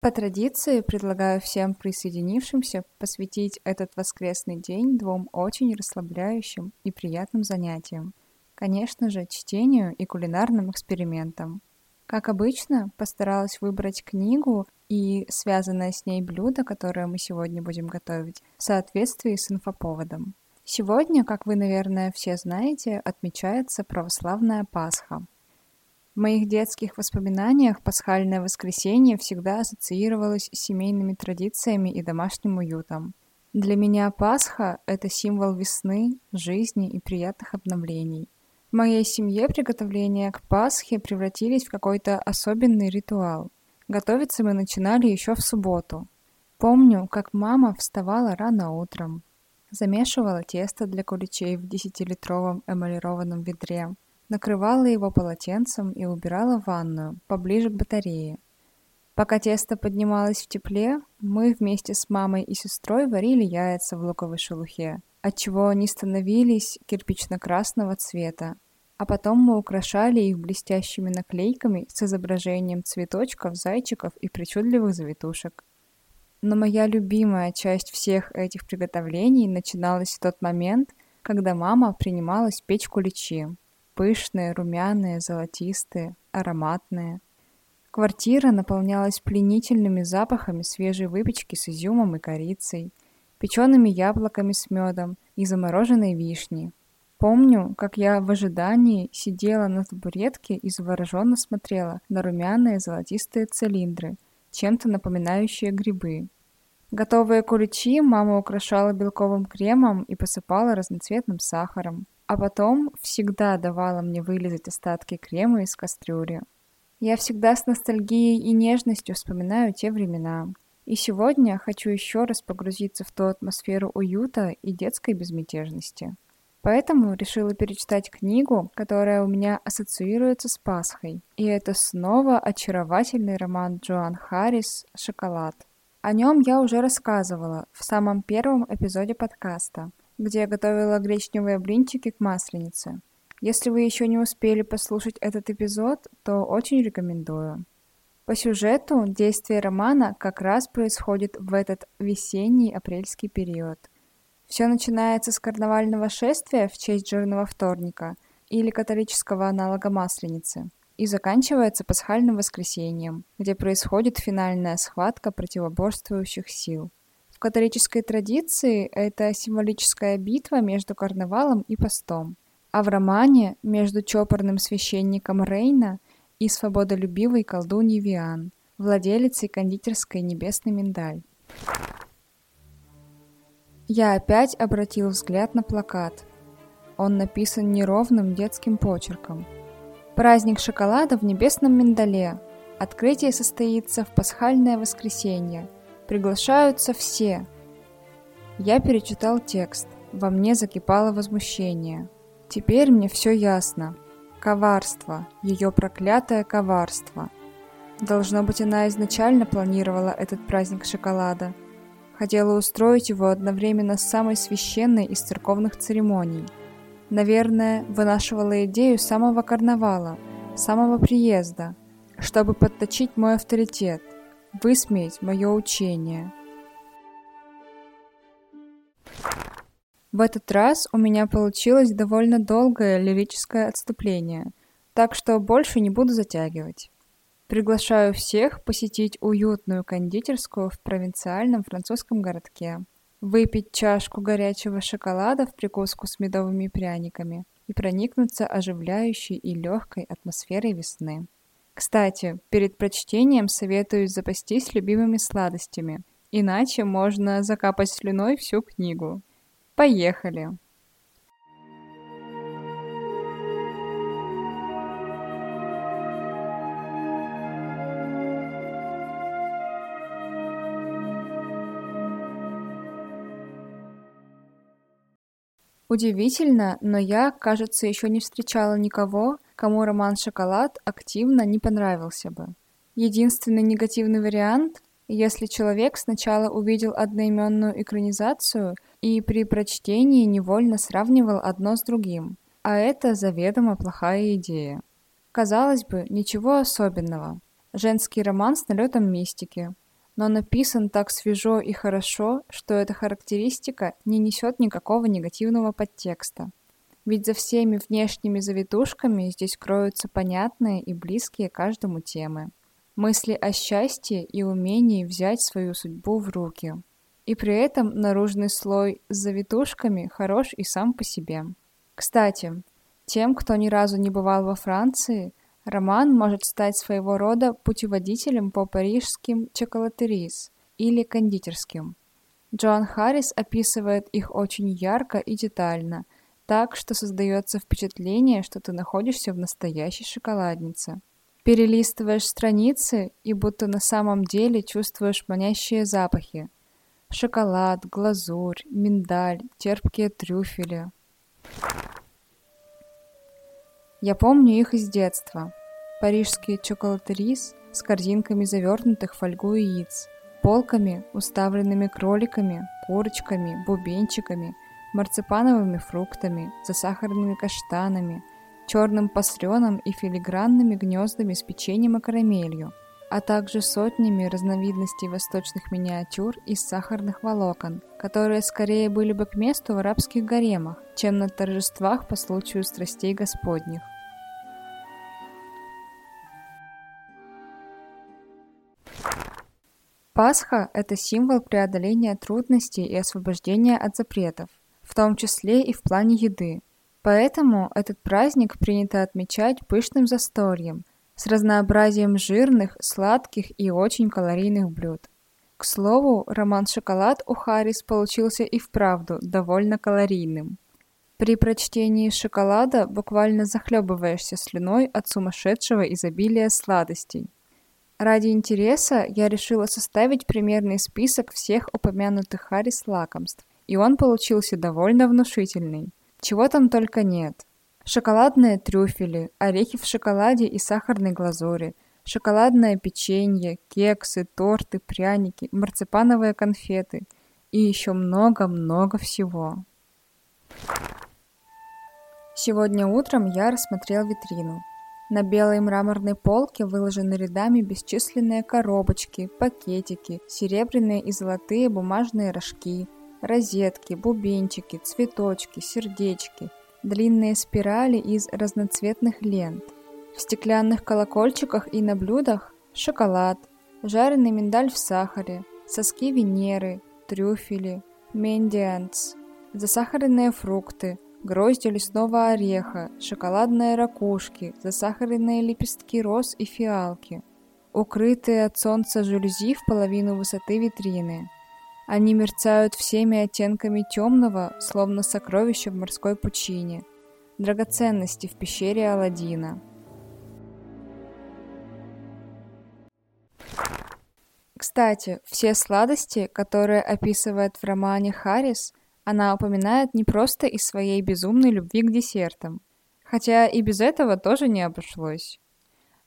По традиции предлагаю всем присоединившимся посвятить этот воскресный день двум очень расслабляющим и приятным занятиям. Конечно же, чтению и кулинарным экспериментам. Как обычно, постаралась выбрать книгу и связанное с ней блюдо, которое мы сегодня будем готовить, в соответствии с инфоповодом. Сегодня, как вы, наверное, все знаете, отмечается православная Пасха. Моих детских воспоминаниях пасхальное воскресенье всегда ассоциировалось с семейными традициями и домашним уютом. Для меня Пасха – это символ весны, жизни и приятных обновлений. В моей семье приготовления к Пасхе превратились в какой-то особенный ритуал. Готовиться мы начинали еще в субботу. Помню, как мама вставала рано утром, замешивала тесто для куличей в десятилитровом эмалированном ведре, накрывала его полотенцем и убирала в ванную, поближе к батарее. Пока тесто поднималось в тепле, мы вместе с мамой и сестрой варили яйца в луковой шелухе, отчего они становились кирпично-красного цвета, а потом мы украшали их блестящими наклейками с изображением цветочков, зайчиков и причудливых завитушек. Но моя любимая часть всех этих приготовлений начиналась в тот момент, когда мама принималась печь куличи пышные, румяные, золотистые, ароматные. Квартира наполнялась пленительными запахами свежей выпечки с изюмом и корицей, печеными яблоками с медом и замороженной вишней. Помню, как я в ожидании сидела на табуретке и завороженно смотрела на румяные золотистые цилиндры, чем-то напоминающие грибы. Готовые куличи мама украшала белковым кремом и посыпала разноцветным сахаром а потом всегда давала мне вылезать остатки крема из кастрюли. Я всегда с ностальгией и нежностью вспоминаю те времена. И сегодня хочу еще раз погрузиться в ту атмосферу уюта и детской безмятежности. Поэтому решила перечитать книгу, которая у меня ассоциируется с Пасхой. И это снова очаровательный роман Джоан Харрис «Шоколад». О нем я уже рассказывала в самом первом эпизоде подкаста где я готовила гречневые блинчики к масленице. Если вы еще не успели послушать этот эпизод, то очень рекомендую. По сюжету действие романа как раз происходит в этот весенний апрельский период. Все начинается с карнавального шествия в честь жирного вторника или католического аналога масленицы и заканчивается пасхальным воскресеньем, где происходит финальная схватка противоборствующих сил. Католической традиции это символическая битва между карнавалом и постом, а в романе между чопорным священником Рейна и свободолюбивой колдуньей Виан, владелицей кондитерской «Небесный миндаль». Я опять обратил взгляд на плакат. Он написан неровным детским почерком. Праздник шоколада в небесном миндале. Открытие состоится в пасхальное воскресенье – Приглашаются все. Я перечитал текст. Во мне закипало возмущение. Теперь мне все ясно. Коварство, ее проклятое коварство. Должно быть, она изначально планировала этот праздник шоколада. Хотела устроить его одновременно с самой священной из церковных церемоний. Наверное, вынашивала идею самого карнавала, самого приезда, чтобы подточить мой авторитет – высмеять мое учение. В этот раз у меня получилось довольно долгое лирическое отступление, так что больше не буду затягивать. Приглашаю всех посетить уютную кондитерскую в провинциальном французском городке, выпить чашку горячего шоколада в прикуску с медовыми пряниками и проникнуться оживляющей и легкой атмосферой весны. Кстати, перед прочтением советую запастись любимыми сладостями, иначе можно закапать слюной всю книгу. Поехали! Удивительно, но я, кажется, еще не встречала никого, кому роман «Шоколад» активно не понравился бы. Единственный негативный вариант, если человек сначала увидел одноименную экранизацию и при прочтении невольно сравнивал одно с другим, а это заведомо плохая идея. Казалось бы, ничего особенного. Женский роман с налетом мистики, но написан так свежо и хорошо, что эта характеристика не несет никакого негативного подтекста. Ведь за всеми внешними завитушками здесь кроются понятные и близкие каждому темы. Мысли о счастье и умении взять свою судьбу в руки. И при этом наружный слой с завитушками хорош и сам по себе. Кстати, тем, кто ни разу не бывал во Франции, Роман может стать своего рода путеводителем по парижским чоколатерис или кондитерским. Джоан Харрис описывает их очень ярко и детально, так что создается впечатление, что ты находишься в настоящей шоколаднице. Перелистываешь страницы и будто на самом деле чувствуешь манящие запахи. Шоколад, глазурь, миндаль, терпкие трюфели. Я помню их из детства. Парижские чоколатерис с корзинками завернутых в фольгу яиц, полками, уставленными кроликами, курочками, бубенчиками, марципановыми фруктами, засахаренными каштанами, черным пасленом и филигранными гнездами с печеньем и карамелью, а также сотнями разновидностей восточных миниатюр из сахарных волокон, которые скорее были бы к месту в арабских гаремах, чем на торжествах по случаю страстей Господних. Пасха – это символ преодоления трудностей и освобождения от запретов, том числе и в плане еды. Поэтому этот праздник принято отмечать пышным застольем, с разнообразием жирных, сладких и очень калорийных блюд. К слову, роман «Шоколад» у Харрис получился и вправду довольно калорийным. При прочтении «Шоколада» буквально захлебываешься слюной от сумасшедшего изобилия сладостей. Ради интереса я решила составить примерный список всех упомянутых Харрис лакомств, и он получился довольно внушительный. Чего там только нет. Шоколадные трюфели, орехи в шоколаде и сахарной глазури, шоколадное печенье, кексы, торты, пряники, марципановые конфеты и еще много-много всего. Сегодня утром я рассмотрел витрину. На белой мраморной полке выложены рядами бесчисленные коробочки, пакетики, серебряные и золотые бумажные рожки, розетки, бубенчики, цветочки, сердечки, длинные спирали из разноцветных лент. В стеклянных колокольчиках и на блюдах шоколад, жареный миндаль в сахаре, соски Венеры, трюфели, мендианс, засахаренные фрукты – гроздья лесного ореха, шоколадные ракушки, засахаренные лепестки роз и фиалки, укрытые от солнца жалюзи в половину высоты витрины. Они мерцают всеми оттенками темного, словно сокровища в морской пучине, драгоценности в пещере Аладдина. Кстати, все сладости, которые описывает в романе Харрис, она упоминает не просто из своей безумной любви к десертам, хотя и без этого тоже не обошлось.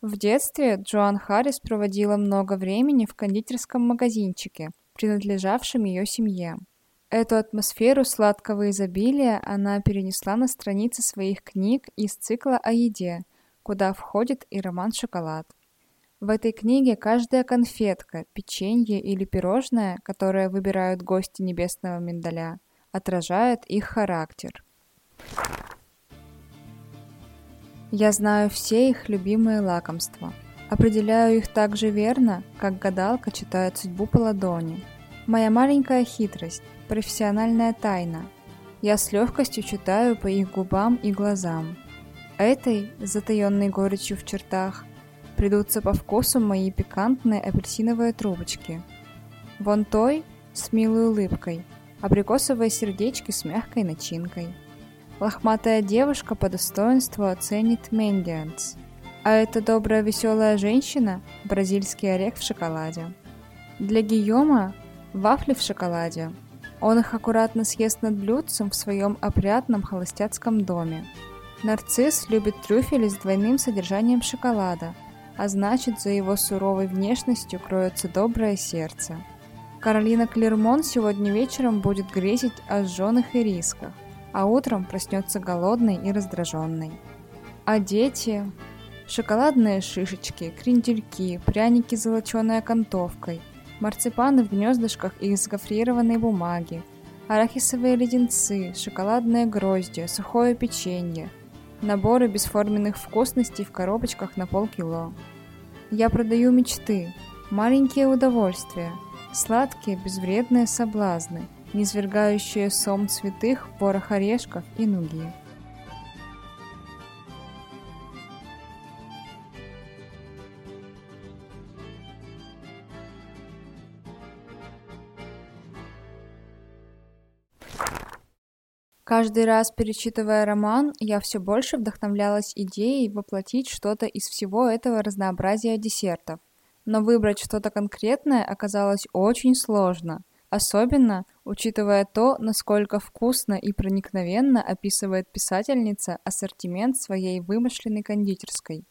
В детстве Джоан Харрис проводила много времени в кондитерском магазинчике, принадлежавшем ее семье. Эту атмосферу сладкого изобилия она перенесла на страницы своих книг из цикла о еде, куда входит и роман «Шоколад». В этой книге каждая конфетка, печенье или пирожное, которое выбирают гости небесного миндаля – отражает их характер. Я знаю все их любимые лакомства. Определяю их так же верно, как гадалка читает судьбу по ладони. Моя маленькая хитрость, профессиональная тайна. Я с легкостью читаю по их губам и глазам. Этой, затаенной горечью в чертах, придутся по вкусу мои пикантные апельсиновые трубочки. Вон той, с милой улыбкой, абрикосовые сердечки с мягкой начинкой. Лохматая девушка по достоинству оценит Мендианс. А эта добрая веселая женщина – бразильский орех в шоколаде. Для Гийома – вафли в шоколаде. Он их аккуратно съест над блюдцем в своем опрятном холостяцком доме. Нарцисс любит трюфели с двойным содержанием шоколада, а значит, за его суровой внешностью кроется доброе сердце. Каролина Клермон сегодня вечером будет грезить о жженых ирисках, а утром проснется голодной и раздраженной. А дети... Шоколадные шишечки, крендельки, пряники с золоченой окантовкой, марципаны в гнездышках из гофрированной бумаги, арахисовые леденцы, шоколадные грозди, сухое печенье, наборы бесформенных вкусностей в коробочках на полкило. Я продаю мечты, маленькие удовольствия, сладкие безвредные соблазны, низвергающие сом цветых, порох орешков и нуги. Каждый раз перечитывая роман, я все больше вдохновлялась идеей воплотить что-то из всего этого разнообразия десертов. Но выбрать что-то конкретное оказалось очень сложно, особенно учитывая то, насколько вкусно и проникновенно описывает писательница ассортимент своей вымышленной кондитерской.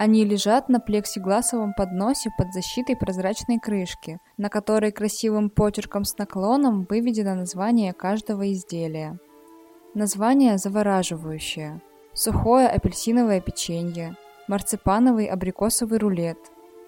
Они лежат на плексигласовом подносе под защитой прозрачной крышки, на которой красивым почерком с наклоном выведено название каждого изделия. Название завораживающее. Сухое апельсиновое печенье, марципановый абрикосовый рулет,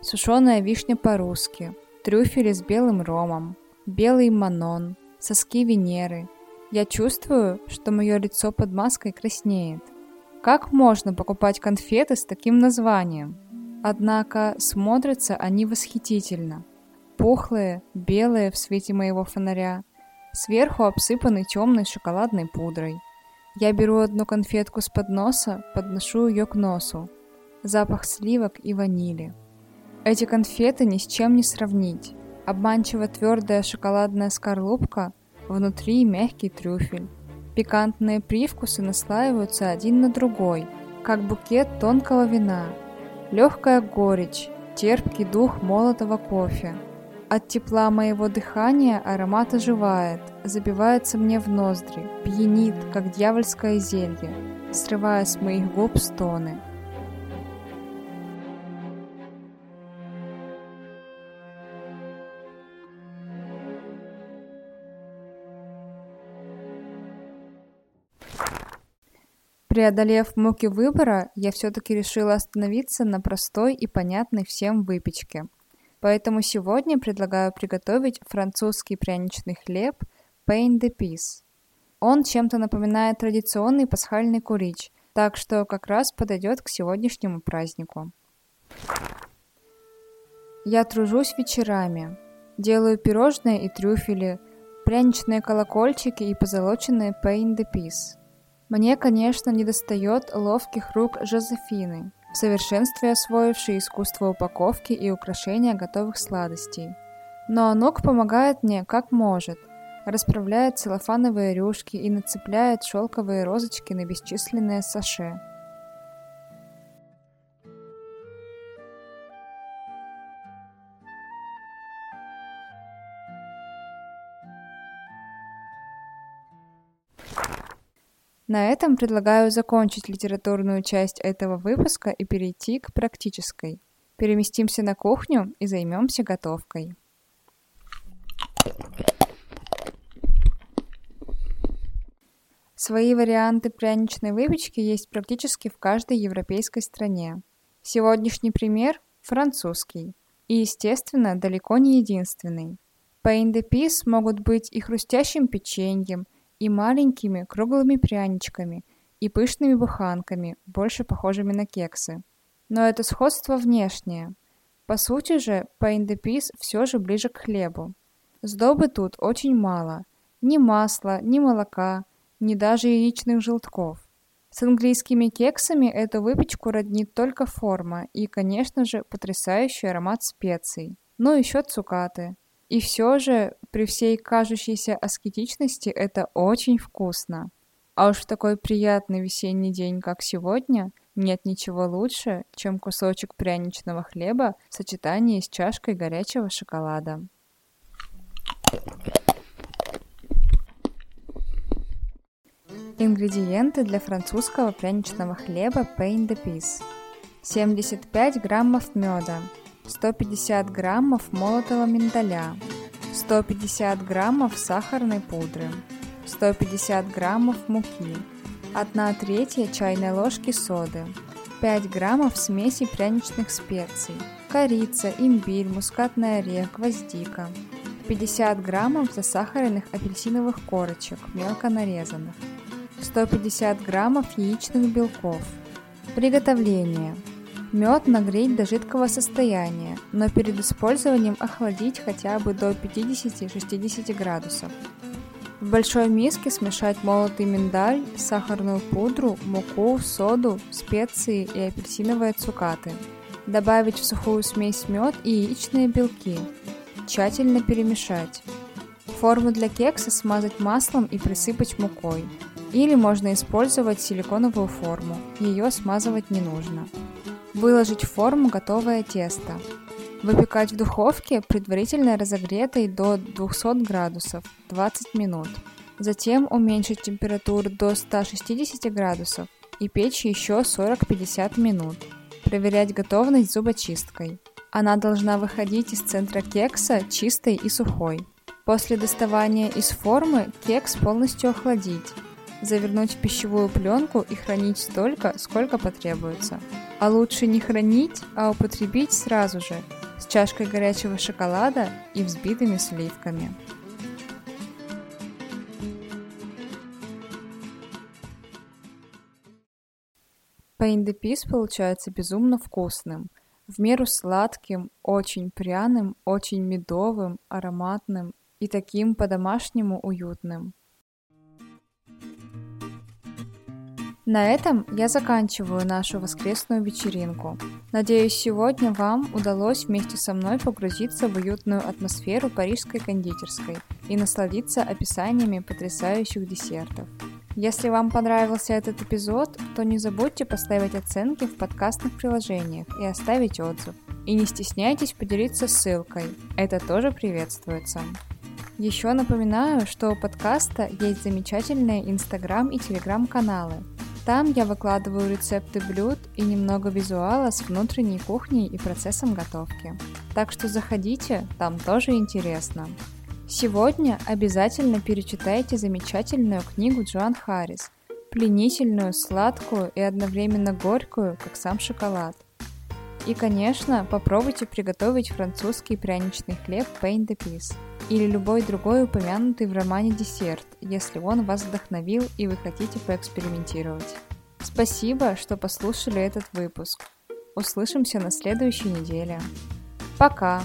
сушеная вишня по-русски, трюфели с белым ромом, белый манон, соски Венеры. Я чувствую, что мое лицо под маской краснеет. Как можно покупать конфеты с таким названием? Однако смотрятся они восхитительно. Пухлые, белые в свете моего фонаря, сверху обсыпаны темной шоколадной пудрой. Я беру одну конфетку с подноса, подношу ее к носу. Запах сливок и ванили. Эти конфеты ни с чем не сравнить. Обманчиво твердая шоколадная скорлупка, внутри мягкий трюфель. Пикантные привкусы наслаиваются один на другой, как букет тонкого вина. Легкая горечь, терпкий дух молотого кофе. От тепла моего дыхания аромат оживает, забивается мне в ноздри, пьянит, как дьявольское зелье, срывая с моих губ стоны. Преодолев муки выбора, я все-таки решила остановиться на простой и понятной всем выпечке. Поэтому сегодня предлагаю приготовить французский пряничный хлеб pain de pis. Он чем-то напоминает традиционный пасхальный курич, так что как раз подойдет к сегодняшнему празднику. Я тружусь вечерами, делаю пирожные и трюфели, пряничные колокольчики и позолоченные pain de pis – мне, конечно, недостает ловких рук Жозефины, в совершенстве освоившей искусство упаковки и украшения готовых сладостей. Но Анук помогает мне как может, расправляет целлофановые рюшки и нацепляет шелковые розочки на бесчисленные саше. На этом предлагаю закончить литературную часть этого выпуска и перейти к практической. Переместимся на кухню и займемся готовкой. Свои варианты пряничной выпечки есть практически в каждой европейской стране. Сегодняшний пример – французский. И, естественно, далеко не единственный. Pain de pis могут быть и хрустящим печеньем, и маленькими круглыми пряничками, и пышными буханками, больше похожими на кексы. Но это сходство внешнее. По сути же, pis все же ближе к хлебу. Сдобы тут очень мало. Ни масла, ни молока, ни даже яичных желтков. С английскими кексами эту выпечку роднит только форма и, конечно же, потрясающий аромат специй. Ну еще цукаты. И все же, при всей кажущейся аскетичности, это очень вкусно. А уж в такой приятный весенний день, как сегодня, нет ничего лучше, чем кусочек пряничного хлеба в сочетании с чашкой горячего шоколада. Ингредиенты для французского пряничного хлеба Pain de Pis. 75 граммов меда, 150 граммов молотого миндаля, 150 граммов сахарной пудры, 150 граммов муки, 1 третья чайной ложки соды, 5 граммов смеси пряничных специй, корица, имбирь, мускатный орех, гвоздика, 50 граммов засахаренных апельсиновых корочек, мелко нарезанных, 150 граммов яичных белков. Приготовление. Мед нагреть до жидкого состояния, но перед использованием охладить хотя бы до 50-60 градусов. В большой миске смешать молотый миндаль, сахарную пудру, муку, соду, специи и апельсиновые цукаты. Добавить в сухую смесь мед и яичные белки. Тщательно перемешать. Форму для кекса смазать маслом и присыпать мукой. Или можно использовать силиконовую форму, ее смазывать не нужно. Выложить в форму готовое тесто. Выпекать в духовке, предварительно разогретой до 200 градусов, 20 минут. Затем уменьшить температуру до 160 градусов и печь еще 40-50 минут. Проверять готовность зубочисткой. Она должна выходить из центра кекса чистой и сухой. После доставания из формы кекс полностью охладить завернуть в пищевую пленку и хранить столько, сколько потребуется. А лучше не хранить, а употребить сразу же, с чашкой горячего шоколада и взбитыми сливками. Пейндепис получается безумно вкусным, в меру сладким, очень пряным, очень медовым, ароматным и таким по-домашнему уютным. На этом я заканчиваю нашу воскресную вечеринку. Надеюсь, сегодня вам удалось вместе со мной погрузиться в уютную атмосферу парижской кондитерской и насладиться описаниями потрясающих десертов. Если вам понравился этот эпизод, то не забудьте поставить оценки в подкастных приложениях и оставить отзыв. И не стесняйтесь поделиться ссылкой, это тоже приветствуется. Еще напоминаю, что у подкаста есть замечательные инстаграм и телеграм-каналы, там я выкладываю рецепты блюд и немного визуала с внутренней кухней и процессом готовки. Так что заходите, там тоже интересно. Сегодня обязательно перечитайте замечательную книгу Джоан Харрис, пленительную, сладкую и одновременно горькую, как сам шоколад. И, конечно, попробуйте приготовить французский пряничный хлеб Pain de Pis или любой другой упомянутый в романе десерт, если он вас вдохновил и вы хотите поэкспериментировать. Спасибо, что послушали этот выпуск. Услышимся на следующей неделе. Пока!